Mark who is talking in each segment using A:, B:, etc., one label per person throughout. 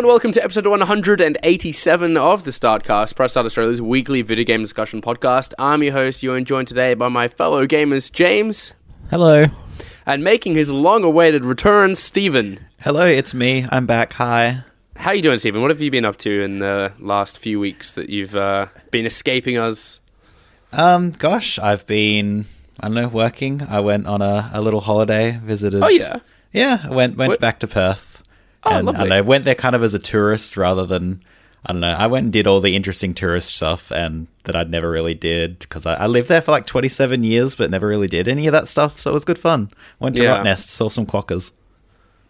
A: and welcome to episode 187 of the Startcast, Press Start Australia's weekly video game discussion podcast. I'm your host, Ewan, joined today by my fellow gamers, James,
B: Hello.
A: and making his long-awaited return, Stephen.
C: Hello, it's me. I'm back. Hi.
A: How you doing, Stephen? What have you been up to in the last few weeks that you've uh, been escaping us?
C: Um, gosh, I've been I don't know working. I went on a, a little holiday, visited.
A: Oh, yeah?
C: yeah. I went went
A: What-
C: back to Perth.
A: Oh,
C: and,
A: lovely.
C: And I went there kind of as a tourist rather than I don't know. I went and did all the interesting tourist stuff and that I'd never really did because I, I lived there for like 27 years, but never really did any of that stuff. So it was good fun. Went to
A: Yeah.
C: Rottnest, saw some quokkas.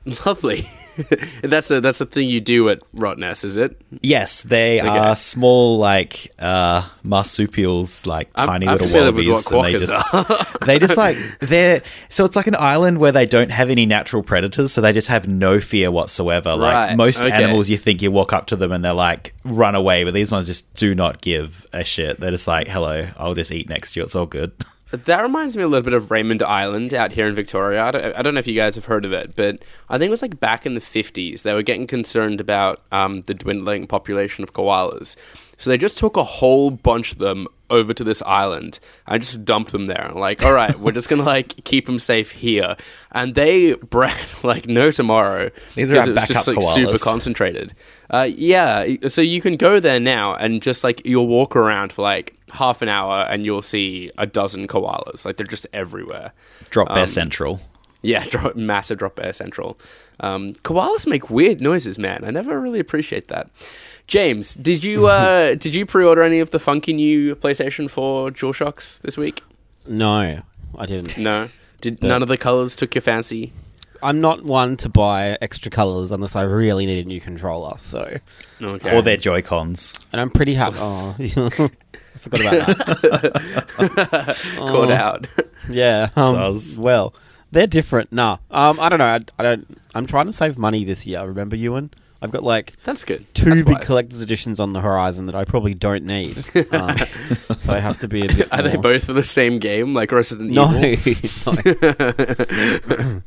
A: Lovely. that's a that's a thing you do at Rottnest, is it?
C: Yes, they are small, like uh, marsupials, like
A: I'm-
C: tiny
A: I'm
C: little wallabies, and they just they just like they're so it's like an island where they don't have any natural predators, so they just have no fear whatsoever.
A: Right,
C: Like most
A: okay.
C: animals, you think you walk up to them and they're like run away, but these ones just do not give a shit. They're just like, "Hello, I'll just eat next to you. It's all good."
A: That reminds me a little bit of Raymond Island out here in Victoria. I don't, I don't know if you guys have heard of it, but I think it was like back in the 50s. They were getting concerned about um, the dwindling population of koalas. So they just took a whole bunch of them over to this island and just dumped them there. Like, all right, we're just going to like keep them safe here. And they bred like no tomorrow.
C: These are
A: 'cause
C: our
A: it was just
C: backup
A: like super concentrated. Uh, yeah, so you can go there now and just like you'll walk around for like half an hour and you'll see a dozen koalas. Like they're just everywhere.
C: Drop Bear
A: Um,
C: Central.
A: Yeah, drop, massive drop bear central. Um, koalas make weird noises, man. I never really appreciate that. James, did you uh, did you pre-order any of the funky new PlayStation 4 DualShocks this week?
B: No, I didn't.
A: No. Did none of the colors took your fancy?
B: I'm not one to buy extra colors unless I really need a new controller. So,
A: Okay.
C: Or their Joy Cons.
B: and I'm pretty happy. Oh, I forgot about that.
A: caught out.
B: Yeah. Um, well, they're different. Nah. Um, I don't know. I, I don't. I'm trying to save money this year. Remember, Ewan? I've got like
A: That's good.
B: two
A: That's
B: big
A: wise.
B: collector's editions on the horizon that I probably don't need. Um, so I have to be a bit.
A: Are they
B: more-
A: both for the same game, like Resident
B: No,
A: Evil?
B: no.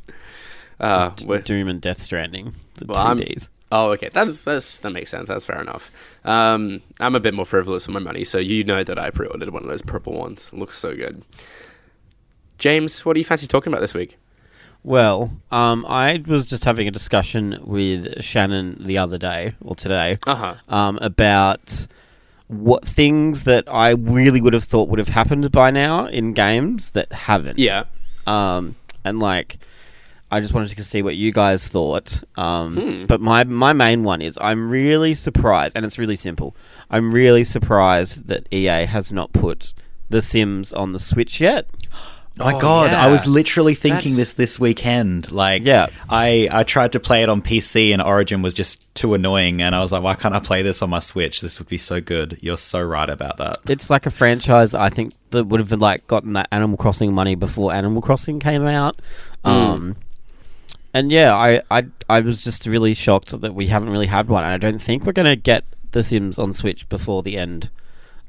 A: Uh, we're-
B: Doom and Death Stranding. The
A: Well, I'm-
B: two Ds.
A: Oh, okay. That's that's that makes sense. That's fair enough. Um, I'm a bit more frivolous with my money, so you know that I pre-ordered one of those purple ones. It looks so good. James, what do you fancy talking about this week?
B: Well, um, I was just having a discussion with Shannon the other day or today
A: Uh huh.
B: um, about what things that I really would have thought would have happened by now in games that haven't.
A: Yeah.
B: Um, and like, I just wanted to see what you guys thought. Um,
A: Hmm.
B: But my my main one is I'm really surprised, and it's really simple. I'm really surprised that EA has not put The Sims on the Switch yet.
C: Oh my
A: Oh,
C: god,
A: yeah.
C: I was literally thinking
A: That's-
C: this this weekend. Like,
B: Yeah.
C: I I tried to play it on PC and Origin was just too annoying, and I was like, why can't I play this on my Switch? This would be so good. You're so right about that.
B: It's like a franchise I think that would have like gotten that Animal Crossing money before Animal Crossing came out. Um, and yeah, I, I I was just really shocked that we haven't really had one, and I don't think we're going to get The Sims on Switch before the end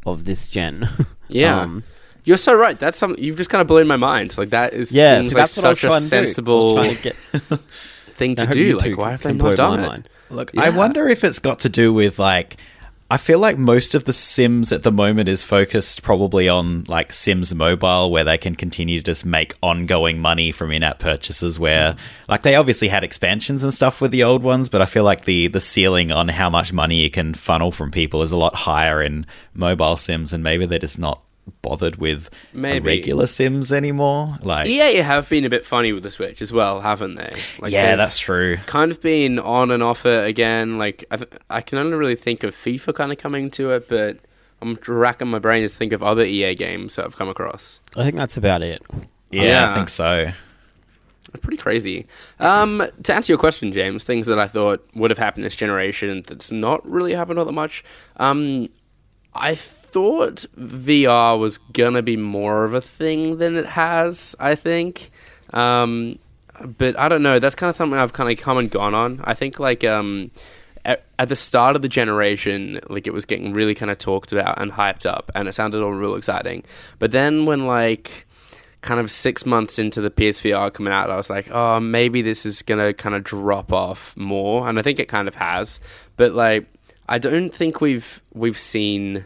B: of this gen.
A: Yeah.
B: Um,
A: You're so right. That's something you've just kind of blown my mind. Like that is
B: yeah,
A: seems
B: so
A: like
B: that's what I was
A: such a
B: trying to do.
A: Sensible
B: to get
A: thing to do.
B: you
A: Like
B: two
A: why
B: can-
A: have they not done it?
C: Look,
A: Yeah.
C: I wonder if it's got to do with like. I feel like most of the Sims at the moment is focused probably on like Sims Mobile, where they can continue to just make ongoing money from in-app purchases. Where mm. like they obviously had expansions and stuff with the old ones, but I feel like the the ceiling on how much money you can funnel from people is a lot higher in mobile Sims, and maybe they're just not bothered with
A: Maybe.
C: regular Sims anymore. Like,
A: EA have been a bit funny with the Switch as well, haven't they? Like
C: yeah, that's true.
A: kind of been on and off it again. Like I, th- I can only really think of FIFA kind of coming to it, but I'm racking my brain to think of other EA games that I've come across.
B: I think that's about it.
C: Yeah,
A: Yeah.
C: I think so.
A: Pretty crazy. Um, to answer your question, James, things that I thought would have happened this generation that's not really happened all that much. Um, I thought VR was gonna be more of a thing than it has. I think, um, but I don't know. That's kind of something I've kind of come and gone on. I think like um, at, at the start of the generation, like it was getting really kind of talked about and hyped up, and it sounded all real exciting. But then when like kind of six months into the PSVR coming out, I was like, oh, maybe this is gonna kind of drop off more, and I think it kind of has. But like, I don't think we've we've seen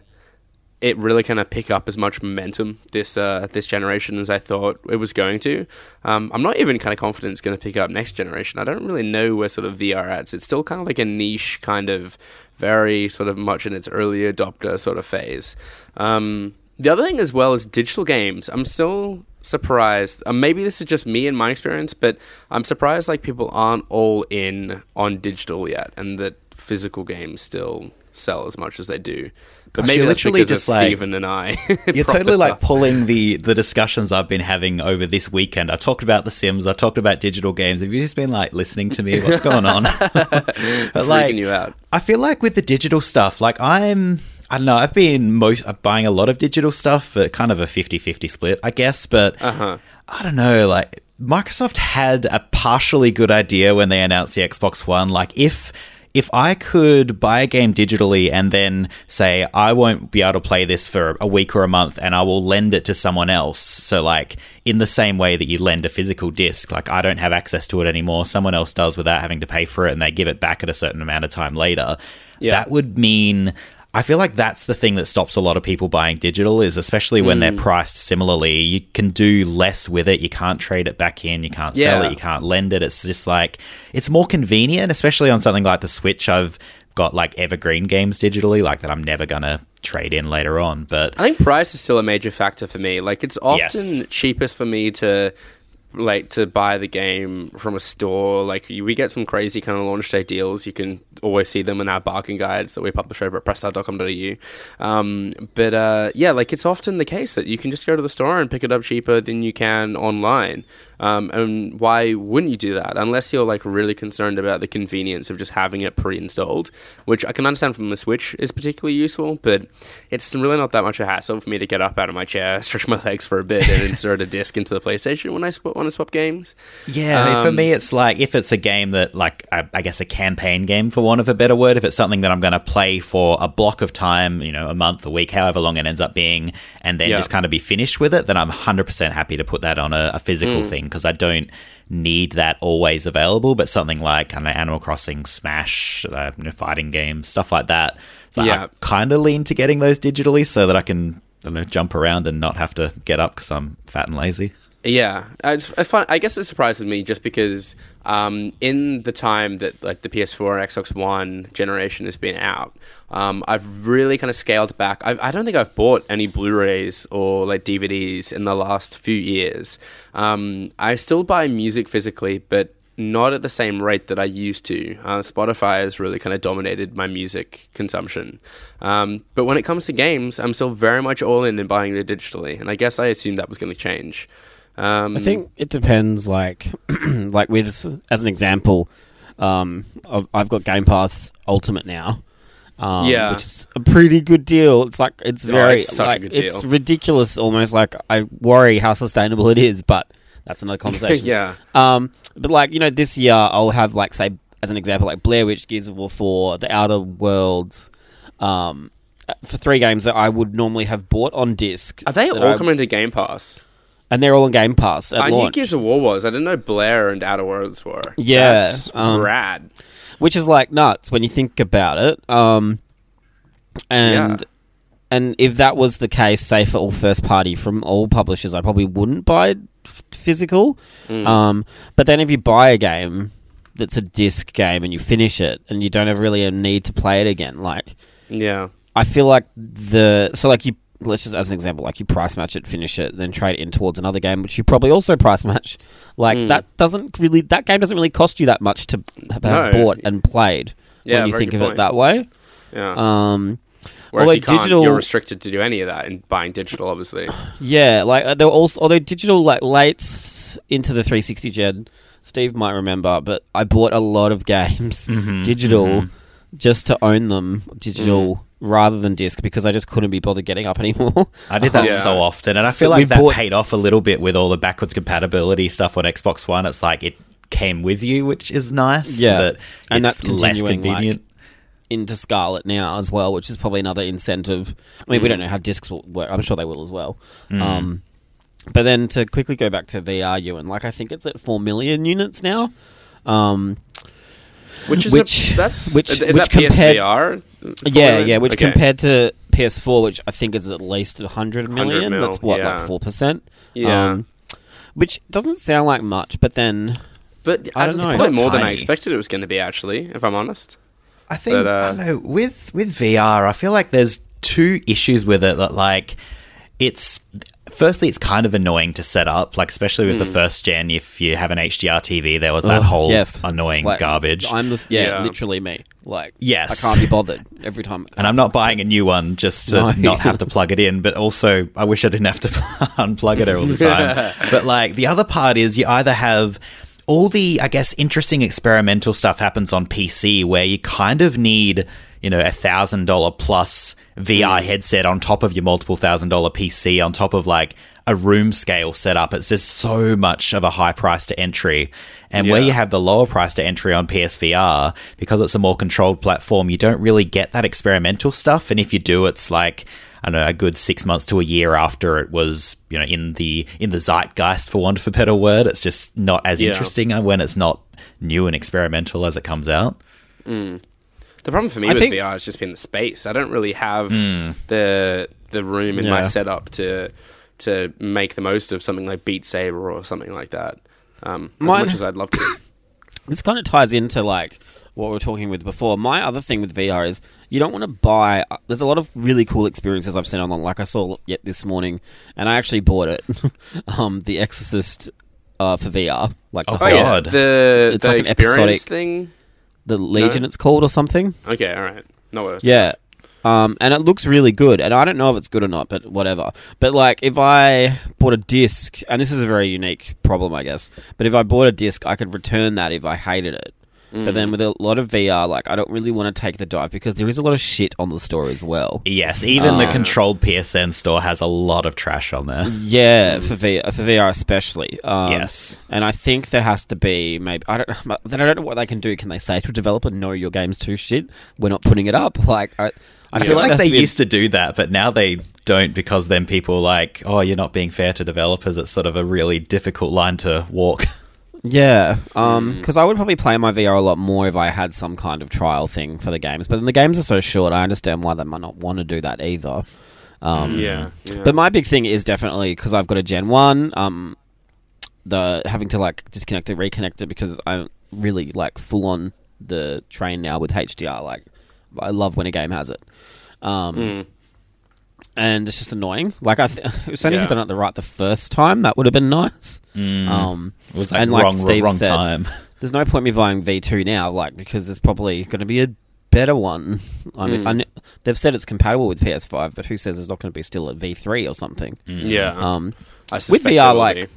A: it really kind of pick up as much momentum this uh, this generation as I thought it was going to. Um, I'm not even kind of confident it's going to pick up next generation. I don't really know where sort of VR at. It's still kind of like a niche, kind of very sort of much in its early adopter sort of phase. Um, the other thing as well is digital games. I'm still surprised. Uh, maybe this is just me and my experience, but I'm surprised like people aren't all in on digital yet, and that physical games still sell as much as they do. But
C: Gosh,
A: maybe that's
C: literally
A: because
C: just
A: of
C: like-
A: Stephen and I.
C: You're totally like
A: up.
C: pulling the the discussions I've been having over this weekend. I talked about The Sims. I talked about digital games. Have you just been like listening to me? What's going on? but
A: freaking you out.
C: I feel like with the digital stuff, like I'm. I don't know. I've been most uh, buying a lot of digital stuff, but kind of a 50-50 split, I guess. But
A: Uh-huh.
C: I don't know. Like Microsoft had a partially good idea when they announced the Xbox One. Like if if I could buy a game digitally and then say I won't be able to play this for a week or a month and I will lend it to someone else. So like in the same way that you lend a physical disc, like I don't have access to it anymore, someone else does without having to pay for it and they give it back at a certain amount of time later.
A: Yeah.
C: That would mean I feel like that's the thing that stops a lot of people buying digital is especially when
A: Mm.
C: they're priced similarly. You can do less with it. You can't trade it back in. You can't sell it. You can't lend it. It's just like it's more convenient, especially on something like the Switch. I've got like evergreen games digitally, like that I'm never gonna trade in later on. But
A: I think price is still a major factor for me. Like it's often
C: Yes.
A: cheapest for me to like to buy the game from a store. Like we get some crazy kind of launch day deals. You can always see them in our bargain guides that we publish over at pressstart.com.au. Um, but uh, yeah, like it's often the case that you can just go to the store and pick it up cheaper than you can online. Um, and why wouldn't you do that unless you're like really concerned about the convenience of just having it pre-installed, which I can understand from the Switch is particularly useful, but it's really not that much a hassle for me to get up out of my chair, stretch my legs for a bit, and insert a disc into the PlayStation when I sw- want to swap games.
C: Yeah, for
A: Um,
C: me, it's like if it's a game that, like, I, I guess a campaign game, for want of a better word, if it's something that I'm going to play for a block of time, you know, a month, a week, however long it ends up being, and then
A: Yeah.
C: just kind of be finished with it, then I'm 100% happy to put that on a, a physical
A: Mm.
C: thing because I don't need that always available. But something like, I don't Animal Crossing, Smash, uh, you know, fighting games, stuff like that. So
A: Yeah.
C: I kind of lean to getting those digitally so that I can, I don't know, jump around and not have to get up because I'm fat and lazy.
A: Yeah, Uh, it's, it's fun. I guess it surprises me just because um, in the time that like the PS4 and Xbox One generation has been out, um, I've really kind of scaled back. I've, I don't think I've bought any Blu-rays or like DVDs in the last few years. Um, I still buy music physically, but not at the same rate that I used to. Uh, Spotify has really kind of dominated my music consumption. Um, but when it comes to games, I'm still very much all in and buying it digitally, and I guess I assumed that was going to change. Um,
B: I think it depends. Like, like with as an example, um, I've, I've got Game Pass Ultimate now. Um,
A: Yeah.
B: which is a pretty good deal. It's like it's
A: Oh,
B: very
A: it's such a
B: like it's ridiculous. Almost like I worry how sustainable it is, but that's another conversation.
A: yeah,
B: Um, but like you know, this year I'll have like say as an example, like Blair Witch, Gears of War Four, The Outer Worlds, um, for three games that I would normally have bought on disc.
A: are they all
B: I-
A: coming to Game Pass?
B: And they're all on Game Pass at
A: I knew. Gears of War was. I didn't know Blair and Outer Worlds were.
B: Yeah,
A: That's
B: um,
A: rad.
B: which is like nuts when you think about it. Um, and
A: Yeah.
B: and if that was the case, say for all first party from all publishers, I probably wouldn't buy f- physical.
A: Mm.
B: Um, but then if you buy a game that's a disc game and you finish it and you don't have really a need to play it again, like
A: Yeah,
B: I feel like the so like you let's just as an example, like you price match it, finish it, then trade it in towards another game, which you probably also price match. Like
A: Mm.
B: that doesn't really that game doesn't really cost you that much to have
A: No.
B: bought and played
A: Yeah,
B: when you think of
A: point.
B: it that way.
A: yeah.
B: Um,
A: Whereas
B: although
A: you
B: digital-
A: you're restricted to do any of that in buying digital, obviously.
B: yeah, like uh, there were also although digital like late into the 360 gen, Steve might remember, but I bought a lot of games
C: Mhm,
B: digital
C: mhm.
B: just to own them digital
A: Mm.
B: Rather than disc because I just couldn't be bothered getting up anymore.
C: I did that
A: Yeah.
C: so often, and I feel
B: So
C: like that
B: bought-
C: paid off a little bit with all the backwards compatibility stuff on Xbox One. It's like it came with you, which is nice.
B: Yeah.
C: but
B: And that's
C: less
B: continuing, like,
C: convenient.
B: into Scarlett now as well, which is probably another incentive. I mean, we
A: Mm.
B: don't know how discs will work. I'm sure they will as well.
C: Mm.
B: Um, but then to quickly go back to VR, and like I think it's at four million units now. Um,
A: Which is
B: Which-
A: a, that's
B: which-
A: is
B: which
A: that
B: compared-
A: PSVR?
B: yeah, yeah. Which
A: Okay.
B: compared to PS4, which I think is at least 100 million,
A: mil,
B: that's what
A: yeah.
B: like four percent.
A: Yeah.
B: which doesn't sound like much, but then
A: But
B: I
A: I
B: don't
A: don't
B: know.
A: know.
B: It's
A: Probably
C: not
A: more than I expected it was going to be. Actually, if I'm honest.
C: I think
A: But, uh,
C: I don't know with with VR. I feel like there's two issues with it. That like it's firstly it's kind of annoying to set up. Like especially with the hmm. first gen, if you have an HDR TV, there was that
B: Ugh,
C: whole
B: yes.
C: annoying
B: like,
C: garbage.
B: I'm the, yeah,
A: Yeah.
B: literally me. Like
C: Yes.
B: I can't be bothered every time.
C: and I'm not buying a new one just to
B: No.
C: not have to plug it in, but also I wish I didn't have to unplug it all the time. but like the other part is you either have all the I guess interesting experimental stuff happens on PC where you kind of need you know a thousand dollar plus VR hmm. headset on top of your multiple thousand dollar PC on top of like a room scale setup. It's just so much of a high price to entry. And where you have the lower price to entry on PSVR, because it's a more controlled platform, you don't really get that experimental stuff. And if you do, it's like I don't know, a good six months to a year after it was, you know, in the in the zeitgeist for want of a better word. It's just not as
A: Yeah.
C: interesting when it's not new and experimental as it comes out. Hmm.
A: The problem for me
B: I
A: with
B: think-
A: VR has just been the space. I don't really have the the room in my setup to to make the most of something like Beat Saber or something like that. Um, as
B: Mine-
A: much as I'd love to.
B: This kind of ties into like what we were talking with before. My other thing with VR is you don't want to buy. uh, There's a lot of really cool experiences I've seen online. Like I saw yet this morning, and I actually bought it. um, The Exorcist uh, for VR, like the,
C: Oh,
A: Oh yeah,
C: God.
A: the
B: It's
A: the
B: like an
A: experience
B: episodic-
A: thing.
B: The Legion. It's called or something.
A: Okay, all right. No worries.
B: Yeah. Um, and it looks really good. And I don't know if it's good or not, but whatever. But like, if I bought a disc, and this is a very unique problem, I guess. But if I bought a disc, I could return that if I hated it. But then with a lot of VR, like, I don't really want to take the dive because there is a lot of shit on the store as well.
C: Yes, even the
A: Ah.
C: controlled PSN store has a lot of trash on there.
B: Yeah, for VR, for VR especially. Um,
C: Yes.
B: and I think there has to be maybe I don't. Then I don't know what they can do. Can they say to a developer, "No, your game's too shit. We're not putting it up." Like I, I feel
C: like,
B: there
C: they
B: to be a-
C: used to do that, but now they don't because then people are like, oh, you're not being fair to developers. It's sort of a really difficult line to walk.
B: Yeah, um, because I would probably play my VR a lot more if I had some kind of trial thing for the games. But then the games are so short, I understand why they might not want to do that either. Um,
A: Yeah. yeah.
B: But my big thing is definitely because I've got a Gen One. Um, the having to like disconnect it, reconnect it because I'm really like full on the train now with HDR. Like, I love when a game has it. Um,
A: Mm.
B: And it's just annoying. Like I, th- if only
A: Yeah.
B: had done it the right the first time, that would have been nice.
C: Mm.
B: Um,
C: It was like
B: and like
C: wrong,
B: Steve
C: wrong
B: said,
C: time.
B: there's no point me buying V2 now, like because there's probably going to be a better one. I mean,
A: Mm.
B: I kn- they've said it's compatible with PS5, but who says it's not going to be still at V3 or something?
A: yeah.
B: Um,
A: I
B: with VR, like
A: be.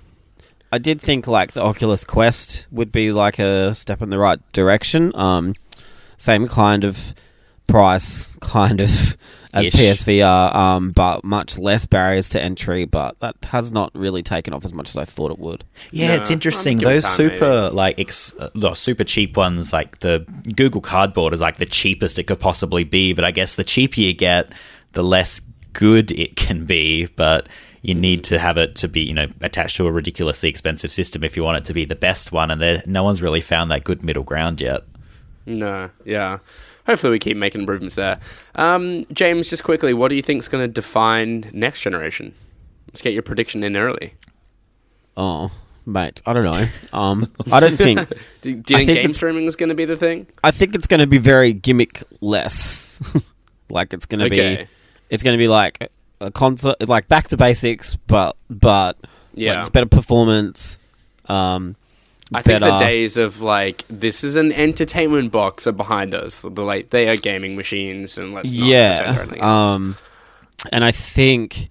B: I did think like the Oculus Quest would be like a step in the right direction. Um, same kind of price, kind of as
C: Ish.
B: PSVR, um, but much less barriers to entry. But that has not really taken off as much as I thought it would.
C: Yeah,
A: No,
C: it's interesting.
A: I'll give it
C: Those
A: time,
C: super like ex- uh, no, super cheap ones, like the Google Cardboard, is like the cheapest it could possibly be. But I guess the cheaper you get, the less good it can be. But you need to have it to be, you know, attached to a ridiculously expensive system if you want it to be the best one. And there, no one's really found that good middle ground yet.
A: No, yeah. Hopefully, we keep making improvements there. Um, James, just quickly, what do you think is going to define next generation? Let's get your prediction in early.
B: Oh, mate, I don't know. Um, I don't think.
A: Do, do you think,
B: think
A: game streaming is going to be the thing?
B: I think it's going to be very gimmick less. like it's going to
A: Okay.
B: be, it's going to be like a concert, like back to basics, but but
A: Yeah.
B: like, it's better performance. Um,
A: I think the days of like this is an entertainment box are behind us. The like they are gaming machines, and let's not
B: yeah.
A: they're anything else.
B: Um, and I think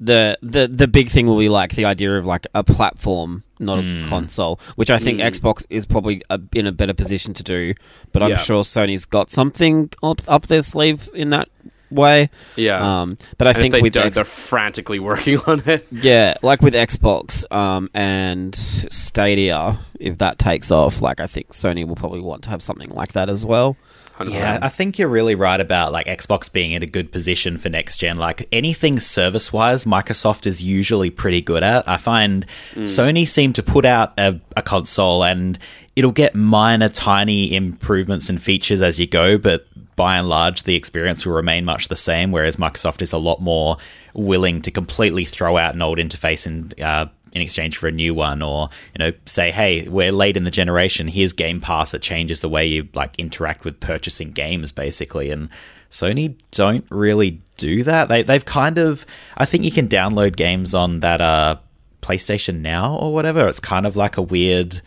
B: the the the big thing will be like the idea of like a platform, not a console, which I think
A: Mm.
B: Xbox is probably a, in a better position to do. But I'm
A: Yeah.
B: sure Sony's got something up up their sleeve in that way.
A: yeah.
B: Um, but I
A: and
B: think
A: if they
B: with
A: don't,
B: X-
A: they're frantically working on it.
B: yeah, like with Xbox um, and Stadia, if that takes off, like I think Sony will probably want to have something like that as well.
A: 100%.
C: Yeah, I think you're really right about like Xbox being in a good position for next gen. Like anything service wise, Microsoft is usually pretty good at. I find Sony seem to put out a, a console and it'll get minor, tiny improvements and features as you go, but by and large, the experience will remain much the same. Whereas Microsoft is a lot more willing to completely throw out an old interface and uh, in exchange for a new one or you know say hey we're late in the generation. Here's game pass that changes the way you like interact with purchasing games basically. And sony don't really do that. They, they've kind of i think you can download games on that uh playstation now or whatever. It's kind of like a weird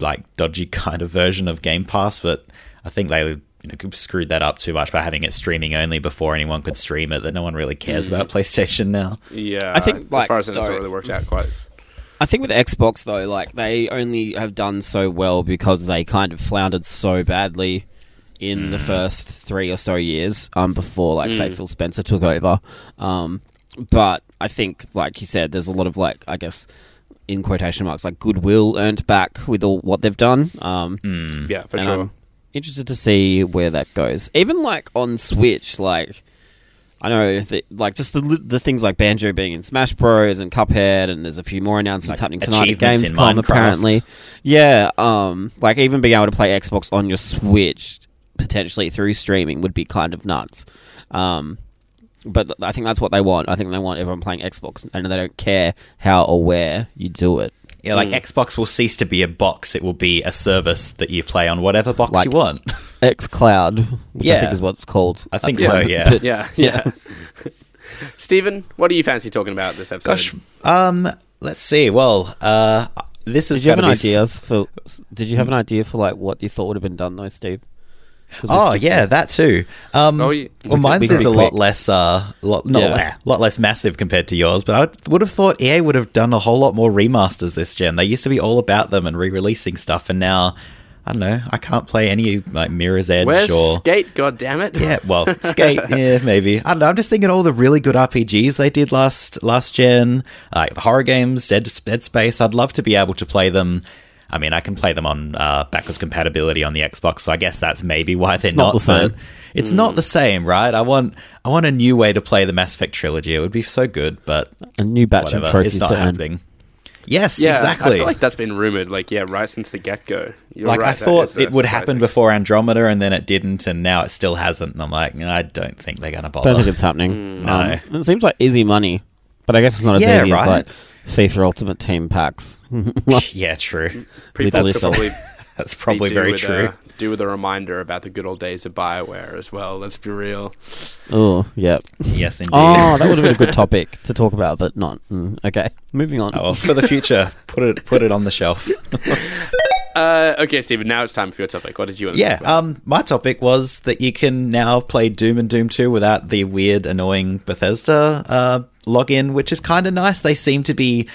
C: like dodgy kind of version of game pass but i think they you know, screwed that up too much by having it streaming only before anyone could stream it that no one really cares about playstation now
A: Yeah,
B: I think,
A: as
B: like,
A: far as I know, it's
B: though-
A: not really worked out quite.
B: I think with Xbox though, like they only have done so well because they kind of floundered so badly in the first three or so years um, before, like, say, Phil Spencer took over. Um, but I think, like you said, there's a lot of like, I guess, in quotation marks, like goodwill earned back with all what they've done. Um,
A: Yeah, for
B: and
A: sure.
B: I'm interested to see where that goes. Even like on Switch, like I know that like just the the things like Banjo being in Smash Bros and Cuphead, and there's a few more announcements
C: Like
B: happening tonight at
C: in
B: Gamescom. Apparently, yeah. Um, like even being able to play Xbox on your Switch potentially through streaming would be kind of nuts. Um, but th- I think that's what they want. I think they want everyone playing Xbox, and they don't care how or where you do it.
C: Yeah, like Xbox will cease to be a box. It will be a service that you play on whatever box
B: Like-
C: you want.
B: X Cloud, which I
C: Yeah.
B: think is what it's called.
C: I think so,
B: moment.
C: yeah.
B: But-
A: Yeah, yeah. Stephen, what do you fancy talking about this episode?
C: Gosh, um, let's see. Well, uh, this is
B: Did you have an
C: gonna be s-
B: idea for? Did you have an idea for like what you thought would have been done though, Steve? 'Cause we
C: Oh yeah, that too. Um,
A: Oh, yeah.
C: Well,
B: We
C: mine's is a lot
B: quick.
C: less, uh, lot not
B: Yeah.
C: le- lot less massive compared to yours. But I would have thought EA would have done a whole lot more remasters this gen. They used to be all about them and re-releasing stuff, and now I don't know. I can't play any like Mirror's Edge
A: Where's
C: or
A: Skate? God damn it!
C: Yeah, well, Skate, yeah, maybe. I don't know. I'm just thinking all the really good RPGs they did last last gen, like the horror games, Dead, Dead Space. I'd love to be able to play them. I mean, I can play them on uh, backwards compatibility on the Xbox, so I guess that's maybe why they're
B: not the same.
C: but It's not the same, right? I want I want a new way to play the Mass Effect trilogy. It would be so good, but
B: a new batch
C: whatever.
B: of trophies
C: It's not
B: to earn.
C: happening. Yes,
A: Yeah, I
C: exactly.
A: feel like that's been rumored. Like, yeah, right since the get go.
C: like I thought it would happen before Andromeda, and then it didn't, and now it still hasn't. And I'm like, I don't think they're gonna bother.
B: Don't think it's happening.
C: no.
B: Um, it seems like easy money, but I guess it's not as
C: Yeah,
B: easy as
C: right.
B: like FIFA Ultimate Team packs.
C: yeah, true.
A: People
B: Literally
A: could probably
C: That's probably very
A: with
C: true.
A: A, do with a reminder about the good old days of Bioware as well. Let's be real.
B: oh, yeah.
C: yes, indeed.
B: Oh, that would have been a good topic to talk about, but not. Mm, okay, moving on.
C: Oh, well, for the future, put it put it on the shelf.
A: Uh, okay, Stephen. Now it's time for your topic. What did you want? To
C: yeah,
A: talk about?
C: um, my topic was that you can now play Doom and Doom Two without the weird, annoying Bethesda uh, login, which is kind of nice. They seem to be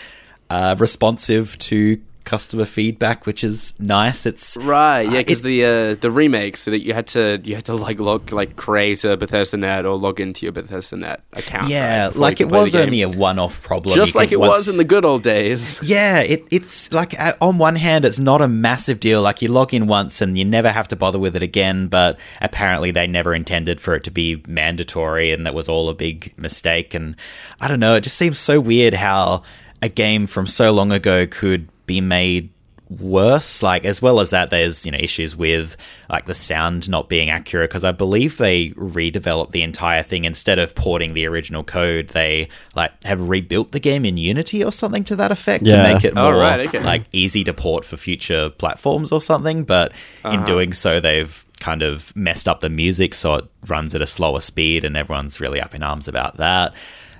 C: uh, responsive to customer feedback, which is nice. It's
A: Right, yeah,
C: Uh,
A: because
C: it-
A: the uh, the remake, so that you had to you had to like log like create a Bethesda net or log into your Bethesda net account.
C: yeah,
A: right,
C: like it
A: can play the
C: was only a one-off problem.
A: just
C: You
A: like it
C: once-
A: was in the good old days.
C: Yeah, it, it's like uh, on one hand, it's not a massive deal. Like you log in once and you never have to bother with it again. But apparently, they never intended for it to be mandatory, and that was all a big mistake. And I don't know, it just seems so weird how a game from so long ago could be made worse like as well as that there's you know issues with like the sound not being accurate because i believe they redeveloped the entire thing instead of porting the original code they like have rebuilt the game in unity or something to that effect
B: Yeah.
C: to make it
A: Oh,
C: more
A: right, okay.
C: like easy to port for future platforms or something but
A: Uh-huh.
C: in doing so they've kind of messed up the music so it runs at a slower speed and everyone's really up in arms about that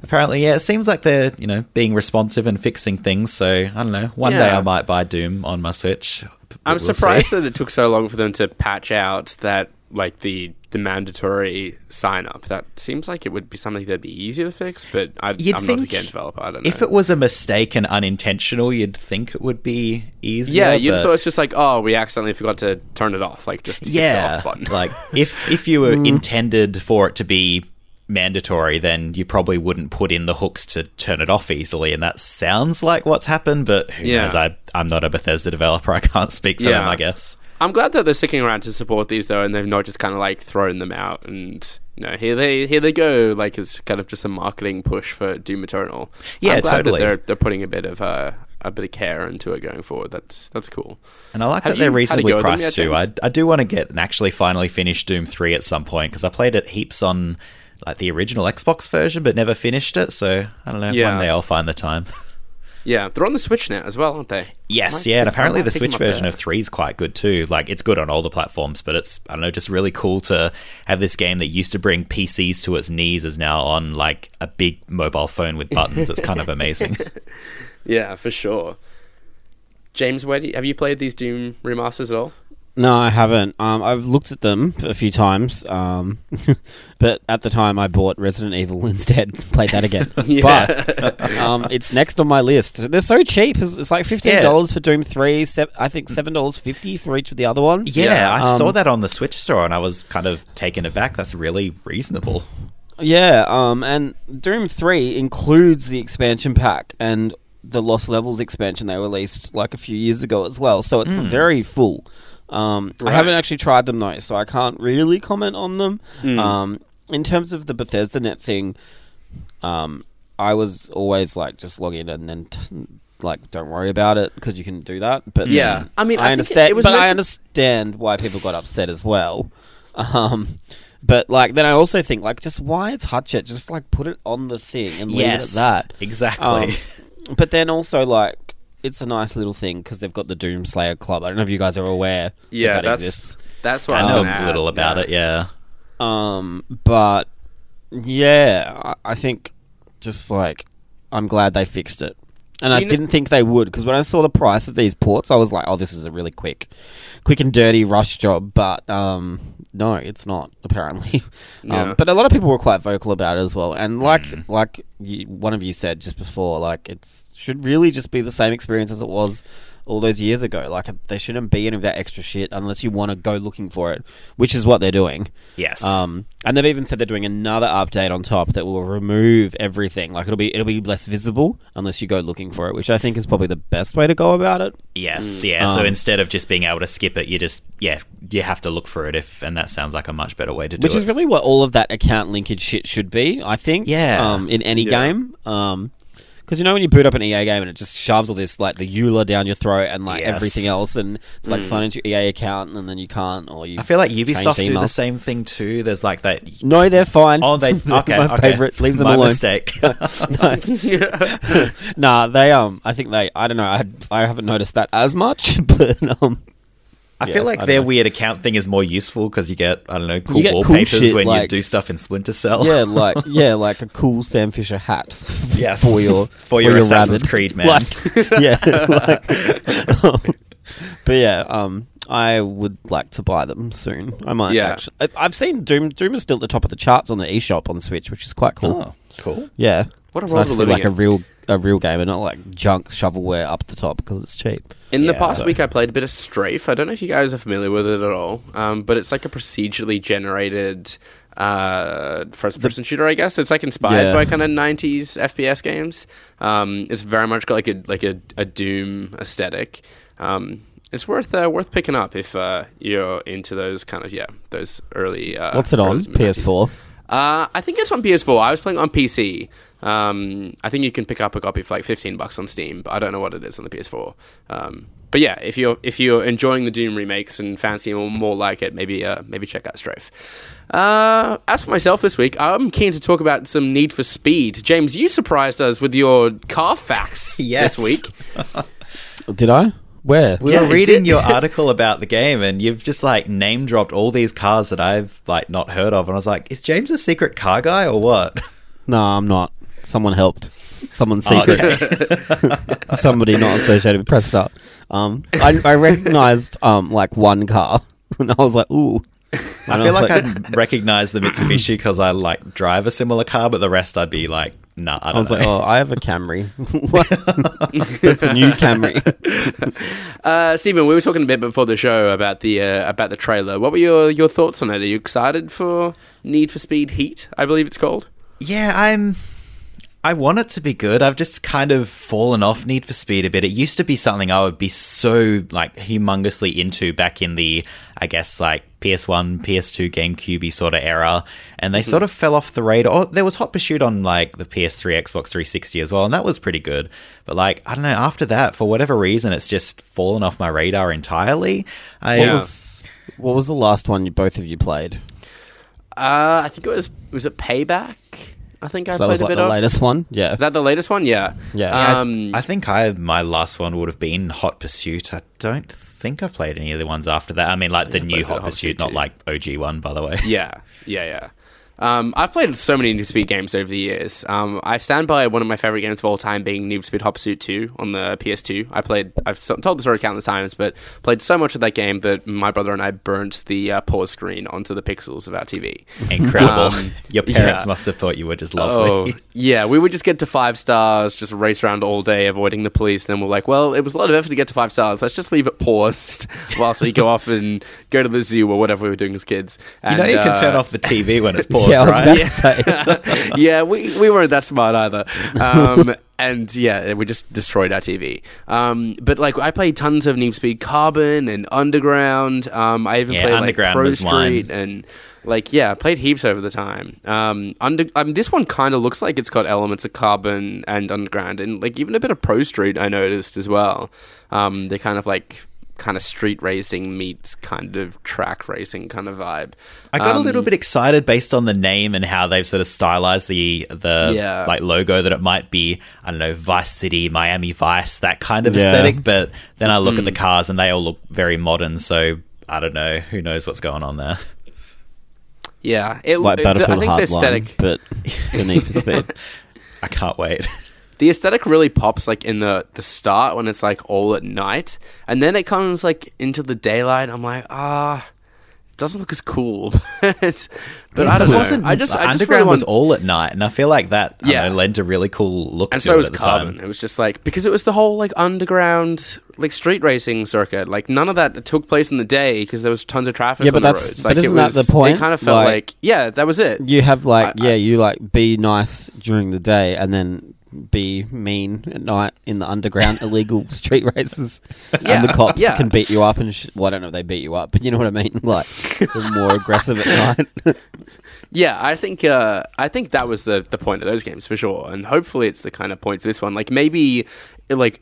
C: apparently yeah it seems like they're you know being responsive and fixing things so i don't know one day i might buy doom on my switch
A: I'm
C: we'll see.
A: surprised that it took so long for them to patch out that like the the mandatory sign up. That seems like it would be something that'd be easier to fix, but I,
C: You'd
A: I'm not a game developer. I don't know.
C: if it was a mistake and unintentional you'd think it would be easier
A: yeah, you
C: but-
A: thought it's just like, oh, we accidentally forgot to turn it off. Like just
C: yeah
A: off button.
C: like if if you were hmm. intended for it to be mandatory then you probably wouldn't put in the hooks to turn it off easily and that sounds like what's happened but who
A: Yeah.
C: knows I, i'm not a bethesda developer i can't speak for them i guess
A: I'm glad that they're sticking around to support these though, and they've not just kind of like thrown them out and you know here they here they go like it's kind of just a marketing push for Doom Eternal.
C: Yeah,
A: I'm glad
C: totally.
A: That they're they're putting a bit of uh, a bit of care into it going forward. That's that's cool.
C: And I like
A: Have
C: that they're reasonably
A: them
C: priced too. I, I do want to get and actually finally finish Doom 3 at some point because I played it heaps on like the original Xbox version but never finished it. So I don't know.
A: Yeah.
C: One day I'll find the time.
A: Yeah, they're on the Switch now as well, aren't they?
C: Yes, yeah, and apparently the Switch version
A: there.
C: of 3 is quite good too. Like, it's good on all the platforms, but it's, I don't know, just really cool to have this game that used to bring PCs to its knees is now on, like, a big mobile phone with buttons. It's kind of amazing.
A: Yeah, for sure. James, where you, have you played these Doom remasters at all?
B: No, I haven't. Um, I've looked at them a few times, um, but at the time I bought Resident Evil instead. Played that again, but um, it's next on my list. They're so cheap. It's, it's like fifteen dollars for Doom Three. Se- I think seven dollars fifty for each of the other ones.
C: yeah, I
B: Um,
C: saw that on the Switch store and I was kind of taken aback. That's really reasonable.
B: Yeah, um, and Doom 3 includes the expansion pack and the Lost Levels expansion they released like a few years ago as well. So it's very full. Um, I haven't actually tried them though, so I can't really comment on them. Um, in terms of the Bethesda Net thing, um, I was always like just log in and then. T- like, don't worry about it because you can do that. But
A: Yeah.
B: um,
A: I mean, I
B: I
A: think it-
B: understand.
A: it was
B: but
A: meant
B: I
A: to-
B: understand why people got upset as well. Um, but like, then I also think like, just why touch it? Just like put it on the thing and leave it at that.
C: Exactly.
B: Um, but then also like, it's a nice little thing because they've got the Doomslayer Club. I don't know if you guys are aware.
A: Yeah,
B: that, that
A: that's
B: exists.
A: that's what
C: I
A: I
C: know
A: gonna
C: a little about
A: yeah.
C: it, yeah.
B: Um, but yeah, I, I think just like I'm glad they fixed it. And I
A: you kn-
B: didn't think they would because when I saw the price of these ports, I was like, "Oh, this is a really quick, quick and dirty rush job." But um, no, it's not apparently.
A: Yeah.
B: Um, but a lot of people were quite vocal about it as well. And like like you, one of you said just before, like it's should really just be the same experience as it was all those years ago. Like there shouldn't be any of that extra shit unless you want to go looking for it, which is what they're doing.
C: Yes.
B: Um, and they've even said they're doing another update on top that will remove everything. Like it'll be it'll be less visible unless you go looking for it, which I think is probably the best way to go about it.
C: Yes, yeah. so
B: Um,
C: instead of just being able to skip it, you just yeah, you have to look for it if and that sounds like a much better way to do it.
B: Which is really what all of that account linkage shit should be, I think.
C: Yeah.
B: Um, in any
A: Yeah.
B: game. Um, because you know when you boot up an EA game and it just shoves all this like the EULA down your throat and like
C: Yes.
B: everything else, and it's
A: Mm.
B: like sign into your EA account and then you can't, or you.
C: I feel like
B: change
C: Ubisoft do
B: email.
C: the same thing too. There's like that
B: No, they're fine.
C: Oh, they
B: They're
C: okay.
B: my
C: okay.
B: favorite. Leave them
C: My
B: alone.
C: mistake.
B: nah, they um. I think they. I don't know. I I haven't noticed that as much, but um.
C: I
B: Yeah,
C: feel like
B: I
C: their
B: know.
C: weird account thing is more useful because you get I don't know cool
B: get cool
C: wallpapers
B: shit,
C: when you do stuff in Splinter Cell.
B: Yeah, like yeah, like a cool Sam Fisher hat.
C: Yes.
B: for your
C: For your Assassin's
B: rabbit.
C: Creed man.
B: Like, yeah, like, um, but yeah, um, I would like to buy them soon. I might.
A: Yeah.
B: actually. I, I've seen Doom. Doom is still at the top of the charts on the eShop on Switch, which is quite cool.
C: Oh, cool.
B: Yeah,
A: What a
B: it's
A: world
B: nice to see
A: living
B: like a real a real game and not like junk shovelware up the top because it's cheap.
A: In the
C: Yeah,
A: past
C: so-
A: week, I played a bit of Strafe. I don't know if you guys are familiar with it at all, um, but it's like a procedurally generated uh, first-person shooter. I guess it's like inspired
B: Yeah.
A: by kind of '90s FPS games. Um, it's very much got like a like a, a Doom aesthetic. Um, it's worth uh, worth picking up if uh, you're into those kind of yeah those early. Uh,
B: What's it on?
A: mid-90s.
B: PS4.
A: Uh, I think it's on PS4. I was playing on PC. Um, I think you can pick up a copy for like fifteen bucks on Steam, but I don't know what it is on the PS4. Um, but yeah, if you're if you're enjoying the Doom remakes and fancy more, more like it, maybe uh, maybe check out Strafe. Uh, as for myself this week, I'm keen to talk about some Need for Speed. James, you surprised us with your car facts
C: Yes.
A: this week.
B: Did I? Where?
C: We
A: Yeah,
C: were reading your article about the game, and you've just like name dropped all these cars that I've like not heard of, and I was like, is James a secret car guy or what?
B: No, I'm not. Someone helped. Someone secret.
C: okay.
B: Somebody not associated with Press Start. Um, I, I recognized um like one car, and I was like, ooh.
C: I feel like I'd recognize the Mitsubishi because I like drive a similar car, but the rest I'd be like, nah, I
B: I
C: don't
B: was
C: know.
B: like, oh, I have a Camry. That's a new Camry.
A: Uh, Stephen, we were talking a bit before the show about the uh, about the trailer. What were your, your thoughts on it? Are you excited for Need for Speed Heat? I believe it's called.
C: Yeah, I'm. I want it to be good. I've just kind of fallen off Need for Speed a bit. It used to be something I would be so like humongously into back in the, I guess like PS1, PS2, GameCube sort of era, and they
A: Mm-hmm.
C: sort of fell off the radar. Oh, there was Hot Pursuit on like the PS3, Xbox 360 as well, and that was pretty good. But like I don't know, after that, for whatever reason, it's just fallen off my radar entirely. I,
B: What was what was the last one you both of you played?
A: Uh, I think it was was it Payback. I think I
B: So that
A: played
B: was
A: a
B: like
A: bit
B: the
A: of.
B: latest one. Yeah.
A: Is that the latest one? Yeah.
B: Yeah.
C: Yeah,
A: Um,
C: I think I my last one would have been Hot Pursuit. I don't think I've played any of the ones after that. I mean, like the
A: I
C: new
A: played
C: Hot
A: Hot
C: Pursuit,
A: Pursuit
C: not
A: too.
C: like OG one, by the way.
A: yeah, yeah, yeah. Um, I've played so many Need for Speed games over the years. Um, I stand by one of my favorite games of all time being Need for Speed Hot Pursuit 2 on the PS2. I played, I've told the story countless times, but played so much of that game that my brother and I burnt the uh, pause screen onto the pixels of our TV.
C: Incredible.
A: Um,
C: Your parents
A: yeah.
C: must have thought you were just lovely.
A: Oh, yeah. We would just get to five stars, just race around all day, avoiding the police. Then we're like, well, it was a lot of effort to get to five stars. Let's just leave it paused whilst we go off and go to the zoo or whatever we were doing as kids.
C: you know, you can
A: uh,
C: turn off the TV when it's paused,
B: yeah,
C: right?
B: say.
A: yeah, we, we weren't that smart either. Um, and yeah, we just destroyed our TV. Um, but like, I played tons of Need for Speed Carbon and Underground. Um, I even
C: Yeah,
A: played like
C: Underground
A: Pro
C: mine.
A: Street and like yeah, I played heaps over the time. Um, under um, this one kind of looks like it's got elements of Carbon and Underground, and like even a bit of Pro Street. I noticed as well. Um, they kind of like kind of street racing meets kind of track racing kind of vibe.
C: I got a
A: Um,
C: little bit excited based on the name and how they've sort of stylized the the
A: Yeah.
C: like logo that it might be I don't know Vice City, Miami Vice, that kind of
B: Yeah.
C: aesthetic. But then I look at the
A: Hmm.
C: cars and they all look very modern. So I don't know. Who knows what's going on there?
A: Yeah, it,
B: like
A: the-
B: Battlefield
A: I think the
B: Hardline,
A: aesthetic,
B: but the Need for Speed.
C: I can't wait.
A: The aesthetic really pops like in the the start when it's like all at night, and then it comes like into the daylight. I'm like, ah, it doesn't look as cool. but but I don't know.
C: wasn't-
A: I just I just
C: Underground
A: really
C: was
A: want,
C: all at night, and I feel like that
A: Yeah.
C: know, lent a really cool look
A: and so
C: it
A: was
C: at the
A: Carbon.
C: time.
A: It was just like because it was the whole like underground like street racing circuit. Like none of that took place in the day because there was tons of traffic
B: Yeah,
A: on
B: but
A: the
B: that's-
A: roads.
B: but
A: Like
B: isn't
A: it
B: that
A: was,
B: the point?
A: It kind of felt
B: Like-
A: like, yeah, that was it.
B: You have like
A: I-
B: yeah,
A: I-
B: you like be nice during the day and then be mean at night in the underground illegal street races,
A: Yeah,
B: and the cops
A: yeah.
B: can beat you up and sh- well, I don't know if they beat you up, but you know what I mean. Like they're more aggressive at night.
A: Yeah, I think uh, I think that was the the point of those games for sure, and hopefully it's the kind of point for this one. Like maybe like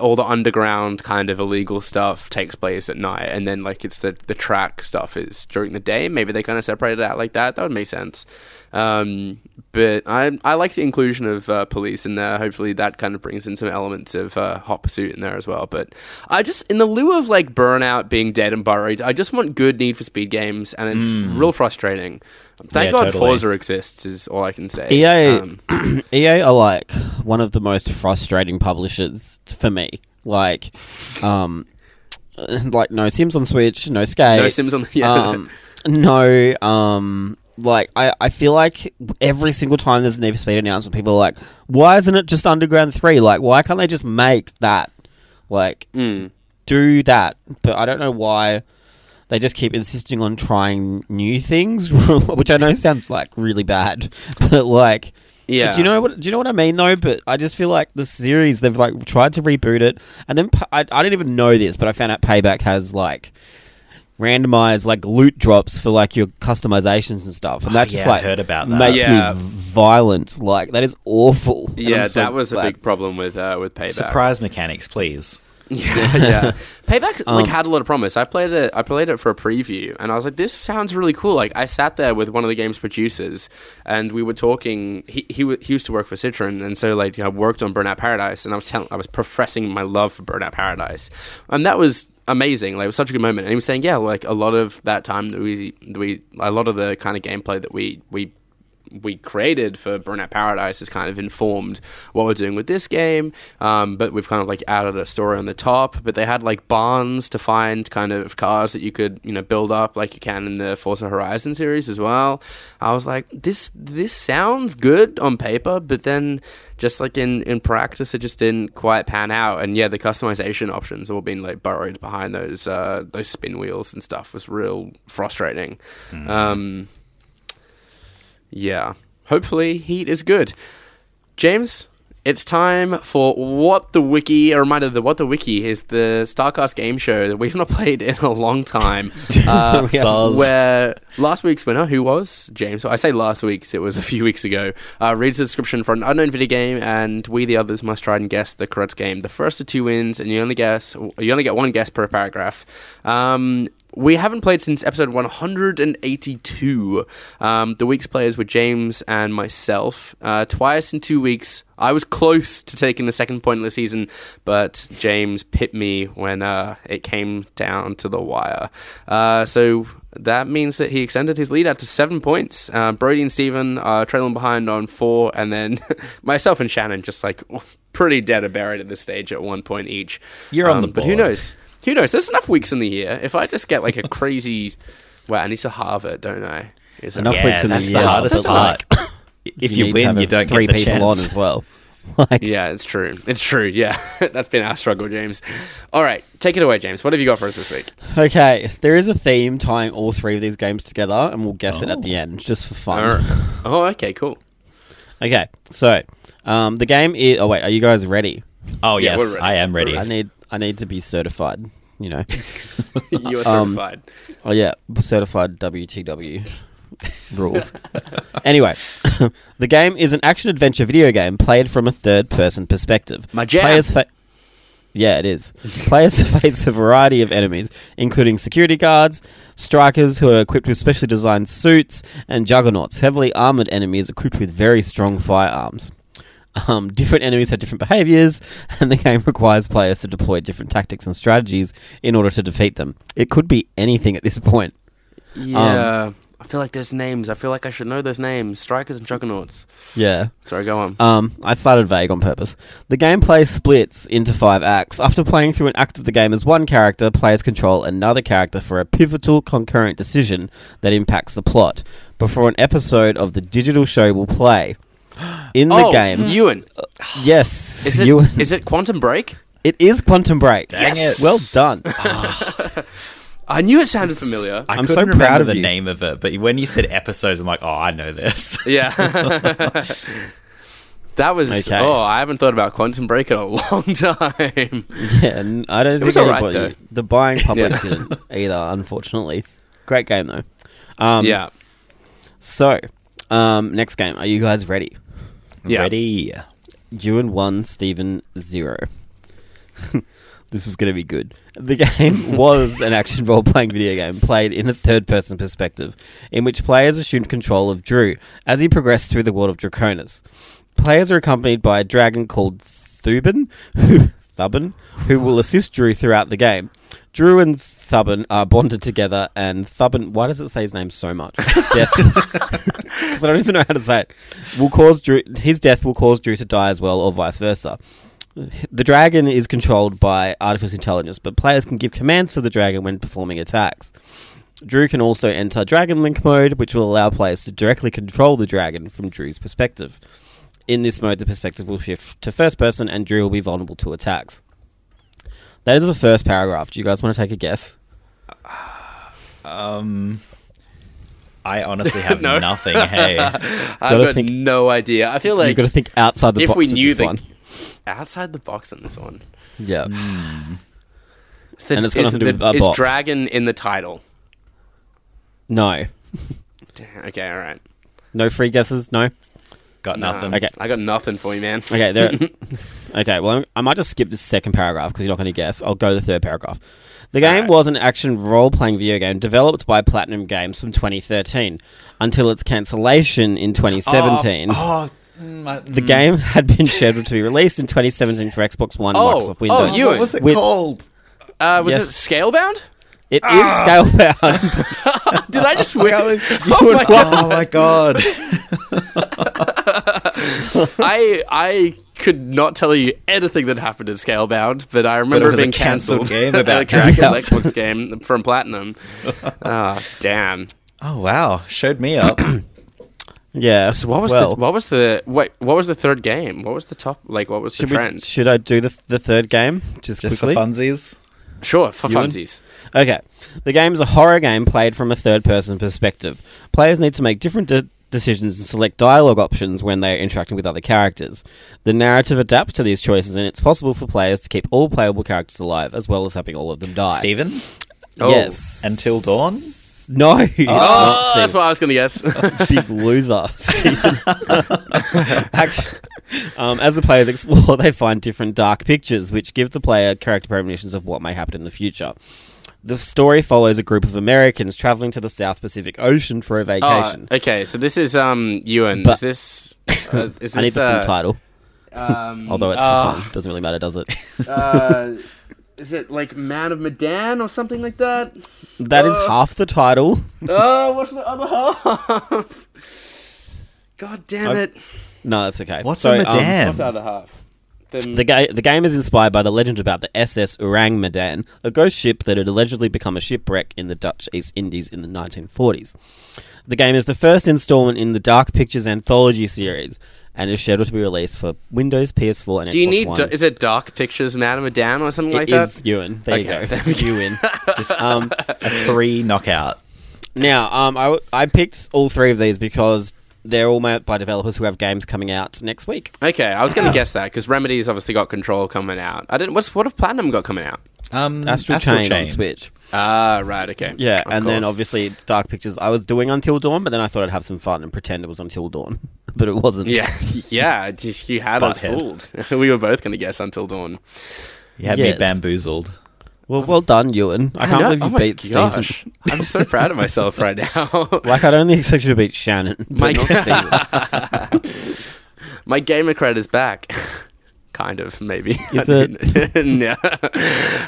A: all the underground kind of illegal stuff takes place at night, and then like it's the the track stuff is during the day. Maybe they kind of separate it out like that. That would make sense. Um, but I I like the inclusion of uh, police in there. Hopefully that kind of brings in some elements of uh, hot pursuit in there as well. But I just in the lieu of like burnout being dead and buried, I just want good Need for Speed games, and it's real frustrating. Thank
C: Yeah,
A: God
C: totally.
A: Forza exists is all I can say.
B: EA
A: Um,
B: EA are like one of the most frustrating publishers for me. Like, um, like no Sims on Switch, no Skate,
A: no Sims on the yeah.
B: um, no, um, like I, I feel like every single time there's a Need for Speed announcement, people are like, "Why isn't it just Underground 3? Like, why can't they just make that? Like,
A: Mm.
B: do that?" But I don't know why they just keep insisting on trying new things, which I know sounds like really bad, but like.
A: Yeah.
B: Do you know what? Do you know what I mean though? But I just feel like the series they've like tried to reboot it, and then I, I didn't even know this, but I found out Payback has like randomized like loot drops for like your customizations and stuff, and
C: Oh,
B: that just
C: yeah, I
B: like
C: heard about that.
B: makes
A: Yeah.
B: me violent. Like that is awful.
A: Yeah,
B: I'm so
A: that was a
B: glad-
A: big problem with uh, with Payback.
C: Surprise mechanics, please.
A: Yeah, yeah. Payback like
B: Um,
A: had a lot of promise. I played it. I played it for a preview, and I was like, "This sounds really cool." Like, I sat there with one of the game's producers, and we were talking. He he, wa- he used to work for Criterion, and so like I worked on Burnout Paradise, and I was telling, I was professing my love for Burnout Paradise, and that was amazing. Like, it was such a good moment. And he was saying, "Yeah, like a lot of that time that we that we a lot of the kind of gameplay that we we." We created for Burnout Paradise has kind of informed what we're doing with this game. Um, but we've kind of like added a story on the top. But they had like barns to find kind of cars that you could you know build up like you can in the Forza Horizon series as well. I was like, this this sounds good on paper, but then just like in in practice, it just didn't quite pan out. And yeah, the customization options all been like buried behind those uh, those spin wheels and stuff was real frustrating. Um, yeah. Hopefully, Heat is good. James, it's time for What the Wiki. A reminder that What the Wiki is the Start Cast game show that we've not played in a long time. Uh,
C: haven't.
A: where last week's winner, who was James? I say last week's, it was a few weeks ago, uh, reads the description for an unknown video game, and we, the others, must try and guess the correct game. The first of two wins, and you only guess, you only get one guess per paragraph. Um, we haven't played since episode 182. Um, the week's players were James and myself. Uh, twice in two weeks. I was close to taking the second point of the season, but James pipped me when uh, it came down to the wire. Uh, so that means that he extended his lead out to seven points. Uh, Brody and Steven are trailing behind on four, and then myself and Shannon just like pretty dead or buried at this stage at one point each.
C: You're on the board.
A: But who knows? Who knows? There's enough weeks in the year. If I just get like a crazy, well, I need to halve it, don't I? Is
B: Enough
C: Yeah,
B: weeks in
C: that's
B: the
C: the
B: year.
C: hardest
B: but, like,
C: part. If you,
B: need to
C: win, you don't
B: three
C: get the
B: people
C: chance.
B: on as well. Like,
A: Yeah, it's true. It's true. Yeah, that's been our struggle, James. All right, take it away, James. What have you got for us this week?
B: Okay, there is a theme tying all three of these games together, and we'll guess it at the end just for fun.
A: All right. Oh, okay, cool.
B: Okay, so um, the game is. Oh wait, are you guys ready?
C: Oh
A: Yeah,
C: yes,
A: ready.
C: I am ready.
B: I need. I need to be certified. You know.
A: you are
B: Um,
A: certified.
B: Oh yeah, certified WTW rules. anyway, the game is an action adventure video game played from a third person perspective.
A: My jam.
B: Players fa- yeah, it is. Players face a variety of enemies, including security guards, strikers who are equipped with specially designed suits, and juggernauts, heavily armored enemies equipped with very strong firearms. Um, different enemies have different behaviors, and the game requires players to deploy different tactics and strategies in order to defeat them. It could be anything at this point.
A: Yeah, I feel like there's names. I feel like I should know those names. Strikers and Juggernauts.
B: Yeah.
A: Sorry, go on.
B: Um, I started vague on purpose. The gameplay splits into five acts. After playing through an act of the game as one character, players control another character for a pivotal concurrent decision that impacts the plot. Before an episode of the digital show will play. In the
A: oh,
B: game,
A: Ewan.
B: yes,
A: Is it?
B: you-
A: is it Quantum Break?
B: it is Quantum Break.
C: Dang
A: Yes.
C: it!
B: Well done.
A: I knew it sounded familiar.
C: I
B: I'm so proud of
C: the
B: you.
C: name of it, but when you said episodes, I'm like, oh, I know this.
A: Yeah. that was.
B: Okay.
A: Oh, I haven't thought about Quantum Break in a long time.
B: yeah, and I don't think
A: was alright,
B: anybody,
A: though.
B: the buying public
A: Yeah.
B: didn't either. Unfortunately, great game though. Um,
A: yeah.
B: So, um, next game. Are you guys ready?
A: Yeah.
C: Ready?
B: Ewan one, Stephen zero. this is going to be good. The game was an action role playing video game played in a third person perspective, in which players assumed control of Drew as he progressed through the world of Draconis. Players are accompanied by a dragon called Thuban, who, Thuban, who will assist Drew throughout the game. Drew and Thuban are bonded together, and Thuban. Why does it say his name so much? Death. Because I don't even know how to say it. Will cause Drew. His death will cause Drew to die as well, or vice versa. The dragon is controlled by artificial intelligence, but players can give commands to the dragon when performing attacks. Drew can also enter Dragon Link mode, which will allow players to directly control the dragon from Drew's perspective. In this mode, the perspective will shift to first person, and Drew will be vulnerable to attacks. That is the first paragraph. Do you guys want to take a guess?
C: Um, I honestly have
A: No.
C: nothing. Hey,
A: I've
B: Gotta
A: got
B: think-
A: no idea. I feel like
B: You've got to think outside the
A: if
B: box.
A: we
B: with
A: knew
B: this
A: the
B: one.
A: outside the box on this one,
B: yeah,
A: Is the,
B: And it's got
A: is,
B: nothing to do
A: the-
B: with a
A: is
B: box.
A: dragon in the title?
B: no,
A: Okay, all right.
B: no free guesses. No.
C: got
A: Nah,
C: nothing.
B: Okay.
A: I got nothing for you, man.
B: Okay, there. Okay, well, I'm- I might just skip the second paragraph because you're not going to guess. I'll go to the third paragraph. The game
A: Alright.
B: was an action role playing video game developed by Platinum Games from 2013 until its cancellation in 2017.
C: Oh, mm, I-
B: The game had been scheduled to be released in 2017 for Xbox One,
A: Oh,
B: Microsoft
A: oh,
B: Windows.
A: you-
C: what was it
B: With-
C: called?
A: Uh, was
B: Yes.
A: it Scalebound?
B: It is
A: Ah.
B: scalebound.
A: Did I just win?
C: Oh
A: oh my god!
C: Oh my god!
A: I I could not tell you anything that happened in Scalebound, but I remember
C: But it was
A: being
C: cancelled
A: cancelled.
C: game about
A: a cancelled
B: dragons.
A: Xbox game from Platinum. Ah, damn.
C: oh wow, showed me up.
B: yeah.
A: So what was
B: well,
A: the what was the wait what was the third game? What was the top like? What was the
B: should, we, should I do the, the third game just,
C: Just
B: quickly?
C: for funsies.
A: sure, for
B: Ewan?
A: funsies.
B: Okay. The game is a horror game played from a third person perspective. Players need to make different de- decisions and select dialogue options when they are interacting with other characters. The narrative adapts to these choices, and it's possible for players to keep all playable characters alive, as well as having all of them die.
C: Steven?
A: Oh.
B: Yes.
C: Until Dawn?
B: No, it's
A: Oh,
B: not
A: that's what I was going to guess.
B: Big loser, Stephen. Actually, um, as the players explore, they find different dark pictures, which give the player character premonitions of what may happen in the future. The story follows a group of Americans traveling to the South Pacific Ocean for a
A: oh,
B: vacation.
A: okay, so this is um Ewan.
B: But-
A: is this? Uh, is this
B: I need the
A: uh,
B: full title,
A: Um,
B: although it's
A: uh,
B: for fun. Doesn't really matter, does it?
A: uh, is it like Man of Medan or something like that?
B: That is
A: uh,
B: half the title.
A: Oh, what's the other half? God damn
B: I've-
A: it!
B: No, that's okay.
C: What's
B: So,
C: a
B: um,
A: What's the other half? Then-
B: The, ga- the game is inspired by the legend about the SS Orang Medan, a ghost ship that had allegedly become a shipwreck in the Dutch East Indies in the 1940s. The game is the first installment in the Dark Pictures anthology series and is scheduled to be released for Windows, PS4, and Xbox
A: Do you
B: Xbox
A: need?
B: One.
A: da- is it Dark Pictures, Man of Medan, or something like
B: It
A: that?
B: is Ewan. There
A: Okay,
B: you go.
A: we go.
B: You win.
C: Just
B: um,
C: a three knockout.
B: now, um, I, w- I picked all three of these because they're all made by developers who have games coming out next week.
A: Okay, I was going to guess that because Remedy's obviously got Control coming out. I didn't. What's what have Platinum got coming out?
C: Um,
B: Astral, Chain, on Switch.
A: Ah, right. Okay.
B: Yeah,
A: Of
B: and then obviously Dark Pictures. I was doing Until Dawn, but then I thought I'd have some fun and pretend it was Until Dawn, but it wasn't.
A: Yeah, yeah. You had us fooled. we were both going to guess Until Dawn.
C: You had
B: Yes.
C: me bamboozled.
B: Well, well done, Ewan. I can't
A: know-
B: believe you
A: oh
B: beat
A: gosh.
B: Stephen.
A: I'm so proud of myself right now.
B: Like I'd only expect you to beat Shannon, but
A: My-
B: not Stephen.
A: My gamer cred is back. kind of, maybe.
B: Is
A: I yeah.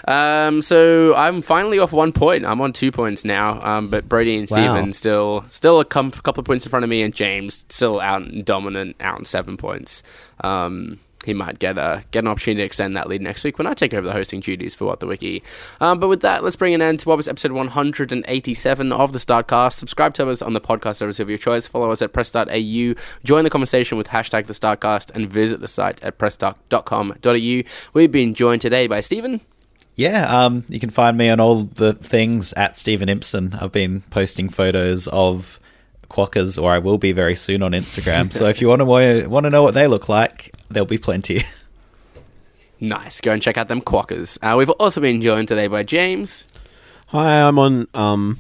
A: Um, so I'm finally off one point. I'm on two points now. Um, but Brady and
B: Wow.
A: Steven still still a com- couple of points in front of me, and James still out dominant, out in seven points. Um, he might get a get an opportunity to extend that lead next week when I take over the hosting duties for What the Wiki. Um, but with that, let's bring an end to what was episode 187 of the Start Cast. Subscribe to us on the podcast service of your choice. Follow us at press.au. Join the conversation with hashtag the Start Cast and visit the site at press.com.au. We've been joined today by Stephen.
C: Yeah, um, you can find me on all the things at Stephen Impson. I've been posting photos of quackers, or I will be very soon on Instagram. so if you want to want to know what they look like, there'll be plenty.
A: Nice. Go and check out them quackers. Uh, we've also been joined today by James.
B: Hi, I'm on um,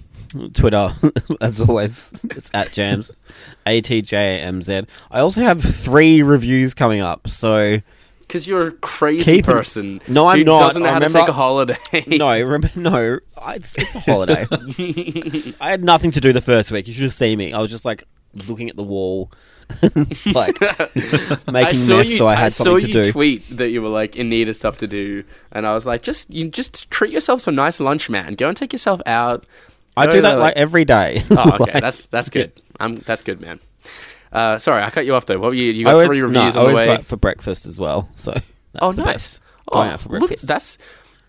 B: Twitter as always. It's at Jams, A T J A M Z. I also have three reviews coming up, so
A: Because you're a crazy
B: Keep it-
A: person.
B: No, I'm
A: who
B: not.
A: doesn't know
B: I
A: how to
B: remember-
A: take a holiday.
B: no, rem- no, it's, it's a holiday. I had nothing to do the first week. You should have seen me. I was just like looking at the wall, like
A: I
B: making
A: saw
B: mess.
A: you.
B: so I had
A: saw
B: something to
A: you
B: do.
A: tweet that you were like in need of stuff to do, and I was like, just you just treat yourself to a nice lunch, man. Go and take yourself out.
B: I do that like every day.
A: Oh, okay,
B: Like,
A: that's that's good. Um, that's good, man. Uh, sorry, I cut you off though. What were you? You got
B: always,
A: three
B: no,
A: reviews
B: I
A: on the
B: always
A: way.
B: go out for breakfast as well. So that's
A: oh,
B: the
A: nice.
B: best.
A: Oh,
B: Going out for
A: look,
B: breakfast.
A: that's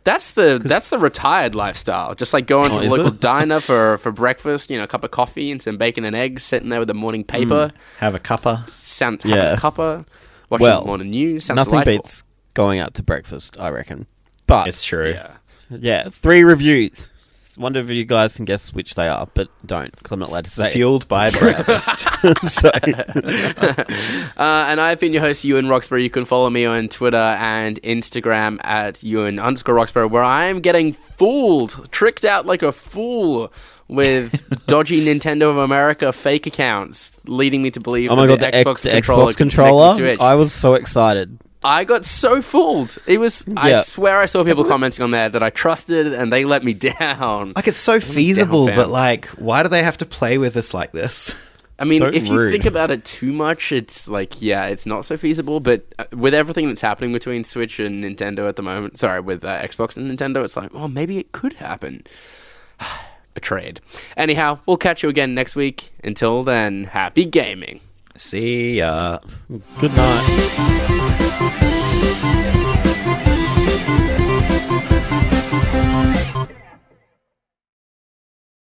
A: that's the that's the retired lifestyle. Just like going
B: Oh,
A: to a
B: is
A: local
B: it?
A: diner for for breakfast. You know, a cup of coffee and some bacon and eggs, sitting there with the morning paper.
C: Have a cuppa.
A: Sound
B: Hmm. Yeah.
A: having a cuppa, watching
B: Well,
A: the morning news. Sounds
B: Nothing
A: delightful.
B: beats going out to breakfast. I reckon. But
C: It's true.
A: Yeah.
B: yeah, three reviews. Wonder if you guys can guess which they are, but don't because I'm not allowed to say.
C: Fueled by breakfast.
B: so,
A: Uh, and I've been your host, Ewan Roxbury. You can follow me on Twitter and Instagram at Ewan underscore Roxbury, where I am getting fooled, tricked out like a fool with dodgy Nintendo of America fake accounts, leading me to believe
B: oh my
A: that
B: god,
A: the,
B: the,
A: Xbox
B: X- the
A: controller
B: Xbox
A: could connect
B: controller!
A: the Switch.
B: I was so excited.
A: I got so fooled. It was. I swear I saw people commenting on there that I trusted, and they let me down.
C: like it's so feasible,
A: fam.
C: but like, why do they have to play with us like this?
A: I mean,
B: So
A: if you
B: rude.
A: think about it too much, it's like, yeah, it's not so feasible. But uh, with everything that's happening between Switch and Nintendo at the moment, sorry, with uh, Xbox and Nintendo, it's like, well, maybe it could happen. Betrayed. Anyhow, we'll catch you again next week. Until then, happy gaming.
C: See ya.
B: Good night.